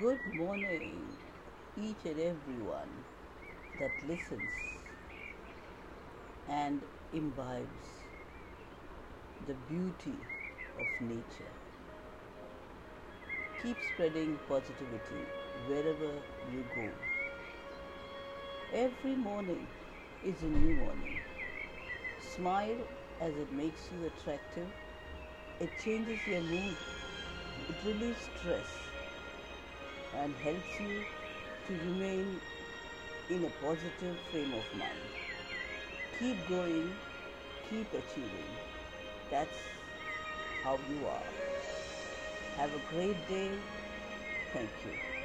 Good morning, each and everyone that listens and imbibes the beauty of nature. Keep spreading positivity wherever you go. Every morning is a new morning. Smile as it makes you attractive. It changes your mood. It relieves stress and helps you to remain in a positive frame of mind. Keep going, keep achieving. That's how you are. Have a great day. Thank you.